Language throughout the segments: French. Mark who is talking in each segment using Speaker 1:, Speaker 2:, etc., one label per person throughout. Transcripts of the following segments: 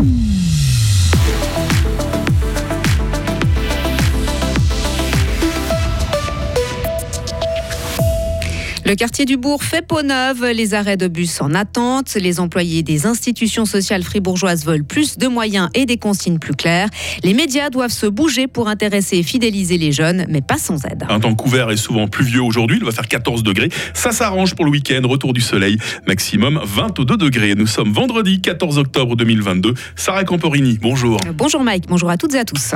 Speaker 1: Mm. Le quartier du Bourg fait peau neuve, les arrêts de bus en attente, les employés des institutions sociales fribourgeoises veulent plus de moyens et des consignes plus claires. Les médias doivent se bouger pour intéresser et fidéliser les jeunes, mais pas sans aide.
Speaker 2: Un temps couvert est souvent pluvieux aujourd'hui, il va faire 14 degrés. Ça s'arrange pour le week-end, retour du soleil, maximum 22 degrés. Nous sommes vendredi 14 octobre 2022. Sarah Camporini, bonjour.
Speaker 1: Bonjour Mike, bonjour à toutes et à tous.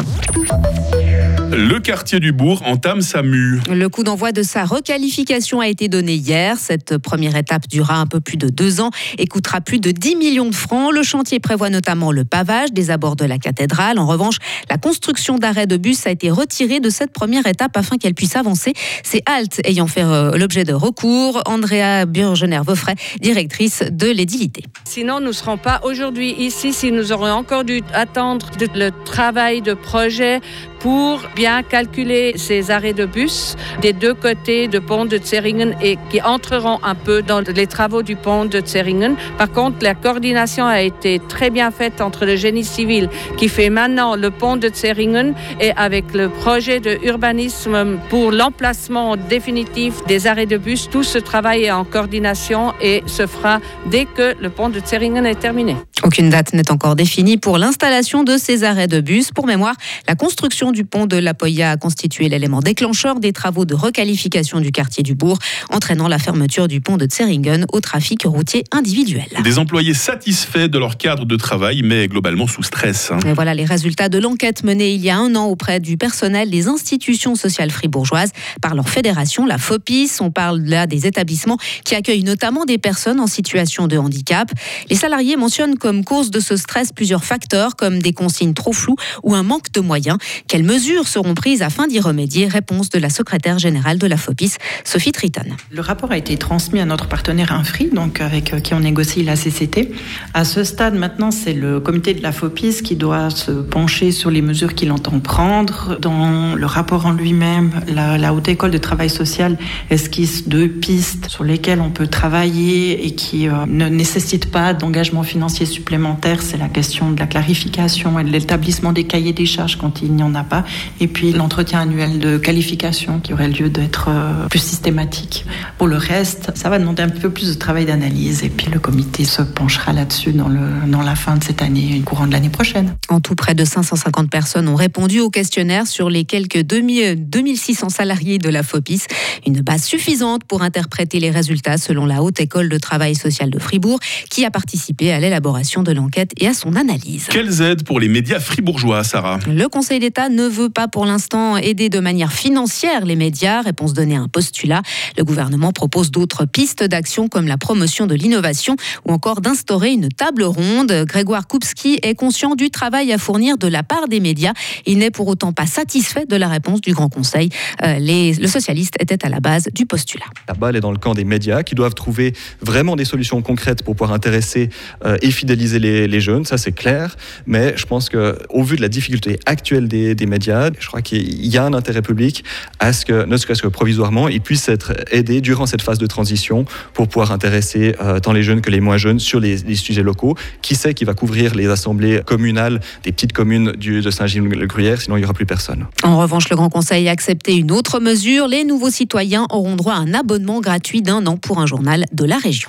Speaker 2: Le quartier du Bourg entame sa mue.
Speaker 1: Le coup d'envoi de sa requalification a été donné hier. Cette première étape durera un peu plus de deux ans et coûtera plus de 10 millions de francs. Le chantier prévoit notamment le pavage des abords de la cathédrale. En revanche, la construction d'arrêts de bus a été retirée de cette première étape afin qu'elle puisse avancer. C'est Halt ayant fait euh, l'objet de recours. Andrea Burgener-Veufray, directrice de l'édilité.
Speaker 3: Sinon, nous ne serons pas aujourd'hui ici si nous aurions encore dû attendre le travail de projet pour bien calculer ces arrêts de bus des deux côtés du pont de Zeringen et qui entreront un peu dans les travaux du pont de Zeringen. Par contre, la coordination a été très bien faite entre le génie civil qui fait maintenant le pont de Zeringen et avec le projet de urbanisme pour l'emplacement définitif des arrêts de bus. Tout ce travail est en coordination et se fera dès que le pont de Zeringen est terminé.
Speaker 1: Aucune date n'est encore définie pour l'installation de ces arrêts de bus. Pour mémoire, la construction du pont de la Poya a constitué l'élément déclencheur des travaux de requalification du quartier du Bourg, entraînant la fermeture du pont de Zeringen au trafic routier individuel.
Speaker 2: Des employés satisfaits de leur cadre de travail, mais globalement sous stress.
Speaker 1: Hein. Et voilà les résultats de l'enquête menée il y a un an auprès du personnel des institutions sociales fribourgeoises par leur fédération, la FOPIS. On parle là des établissements qui accueillent notamment des personnes en situation de handicap. Les salariés mentionnent comme comme cause de ce stress plusieurs facteurs comme des consignes trop floues ou un manque de moyens. Quelles mesures seront prises afin d'y remédier? Réponse de la secrétaire générale de la FOPIS, Sophie Triton.
Speaker 4: Le rapport a été transmis à notre partenaire Infri, donc avec euh, qui on négocie la CCT. À ce stade, maintenant, c'est le comité de la FOPIS qui doit se pencher sur les mesures qu'il entend prendre. Dans le rapport en lui-même, la, la Haute École de Travail Social esquisse deux pistes sur lesquelles on peut travailler et qui euh, ne nécessitent pas d'engagement financier supplémentaire supplémentaire, c'est la question de la clarification et de l'établissement des cahiers des charges quand il n'y en a pas. Et puis l'entretien annuel de qualification qui aurait lieu d'être euh, plus systématique. Pour le reste, ça va demander un peu plus de travail d'analyse et puis le comité se penchera là-dessus dans, le, la fin de cette année et courant de l'année prochaine.
Speaker 1: En tout, près de 550 personnes ont répondu au questionnaire sur les quelques 2600 salariés de la FOPIS. Une base suffisante pour interpréter les résultats selon la Haute École de Travail Social de Fribourg qui a participé à l'élaboration de l'enquête et à son analyse.
Speaker 2: Quelles aides pour les médias fribourgeois, Sarah?
Speaker 1: Le Conseil d'État ne veut pas pour l'instant aider de manière financière les médias. Réponse donnée à un postulat. Le gouvernement propose d'autres pistes d'action comme la promotion de l'innovation ou encore d'instaurer une table ronde. Grégoire Koupski est conscient du travail à fournir de la part des médias. Il n'est pour autant pas satisfait de la réponse du Grand Conseil. Euh, les, le socialiste était à la base du postulat.
Speaker 5: La balle est dans le camp des médias qui doivent trouver vraiment des solutions concrètes pour pouvoir intéresser euh, et fidéliser les, jeunes, ça c'est clair, mais je pense qu'au vu de la difficulté actuelle des, médias, je crois qu'il y a un intérêt public à ce que, ne serait-ce que provisoirement, ils puissent être aidés durant cette phase de transition pour pouvoir intéresser euh, tant les jeunes que les moins jeunes sur les, sujets locaux. Qui sait qui va couvrir les assemblées communales des petites communes du, de Saint-Gilles-le-Gruyère, sinon il n'y aura plus personne.
Speaker 1: En revanche, le Grand Conseil a accepté une autre mesure. Les nouveaux citoyens auront droit à un abonnement gratuit d'un an pour un journal de la région.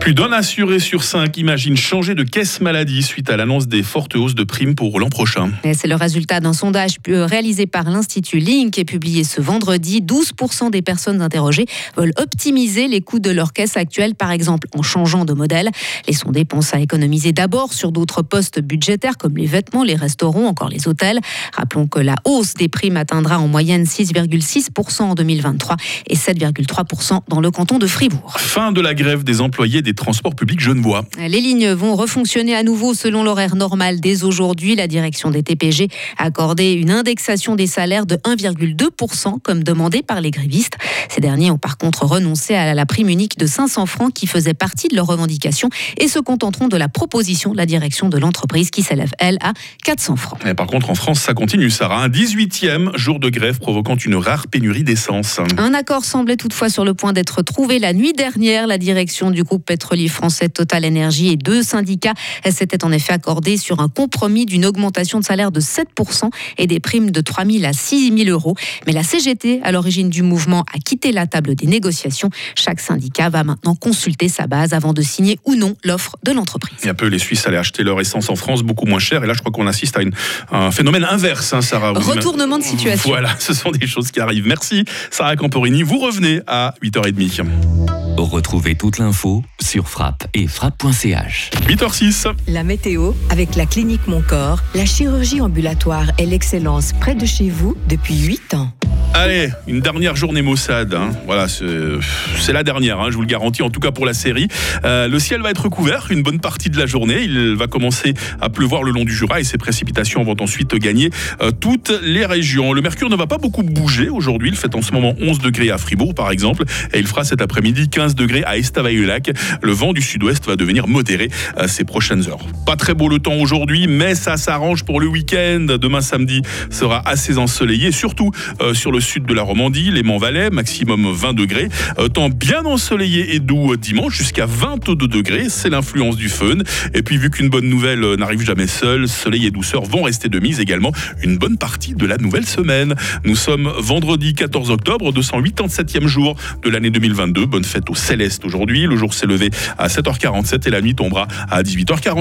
Speaker 2: Plus d'un assuré sur cinq imagine changer de caisse maladie suite à l'annonce des fortes hausses de primes pour l'an prochain.
Speaker 1: C'est le résultat d'un sondage réalisé par l'Institut Link et publié ce vendredi. 12% des personnes interrogées veulent optimiser les coûts de leur caisse actuelle, par exemple en changeant de modèle. Les sondés pensent à économiser d'abord sur d'autres postes budgétaires comme les vêtements, les restaurants, encore les hôtels. Rappelons que la hausse des primes atteindra en moyenne 6,6% en 2023 et 7,3% dans le canton de Fribourg.
Speaker 2: Fin de la grève des employés des transports publics genevois.
Speaker 1: Les lignes vont refonctionner à nouveau selon l'horaire normal dès aujourd'hui. La direction des TPG a accordé une indexation des salaires de 1,2% comme demandé par les grévistes. Ces derniers ont par contre renoncé à la prime unique de 500 francs qui faisait partie de leurs revendications et se contenteront de la proposition de la direction de l'entreprise qui s'élève, elle, à 400 francs.
Speaker 2: Et par contre, en France, ça continue, Sarah. Un 18e jour de grève provoquant une rare pénurie d'essence.
Speaker 1: Un accord semblait toutefois sur le point d'être trouvé la nuit dernière. La direction du groupe pétrolier français Total Energy et deux syndicats s'étaient en effet accordés sur un compromis d'une augmentation de salaire de 7% et des primes de 3 000 à 6 000 euros. Mais la CGT, à l'origine du mouvement, a quitté la table des négociations. Chaque syndicat va maintenant consulter sa base avant de signer ou non l'offre de l'entreprise.
Speaker 2: Et un peu les Suisses allaient acheter leur essence en France beaucoup moins cher. Et là, je crois qu'on assiste à une, un phénomène inverse, hein, Sarah.
Speaker 1: Retournement de situation.
Speaker 2: Voilà, ce sont des choses qui arrivent. Merci, Sarah Camporini. Vous revenez à 8h30.
Speaker 6: Retrouvez toute l'info sur frappe et frappe.ch.
Speaker 2: 8h06.
Speaker 7: La météo avec la clinique Mon Corps, la chirurgie ambulatoire et l'excellence près de chez vous depuis 8 ans.
Speaker 2: Allez, une dernière journée Mossad. Hein. Voilà, c'est la dernière, hein, je vous le garantis, en tout cas pour la série. Euh, le ciel va être couvert une bonne partie de la journée. Il va commencer à pleuvoir le long du Jura et ces précipitations vont ensuite gagner euh, toutes les régions. Le mercure ne va pas beaucoup bouger aujourd'hui. Il fait en ce moment 11 degrés à Fribourg, par exemple, et il fera cet après-midi 15 degrés à Estavayer-le-Lac. Le vent du sud-ouest va devenir modéré euh, ces prochaines heures. Pas très beau le temps aujourd'hui, mais ça s'arrange pour le week-end. Demain samedi sera assez ensoleillé, surtout sur le sud de la Romandie, les Monts-Valais, maximum 20 degrés. Euh, temps bien ensoleillé et doux dimanche, jusqu'à 22 degrés. C'est l'influence du fun. Et puis, vu qu'une bonne nouvelle euh, n'arrive jamais seule, soleil et douceur vont rester de mise également une bonne partie de la nouvelle semaine. Nous sommes vendredi 14 octobre, 287e jour de l'année 2022. Bonne fête au Céleste aujourd'hui. Le jour s'est levé à 7h47 et la nuit tombera à 18h40.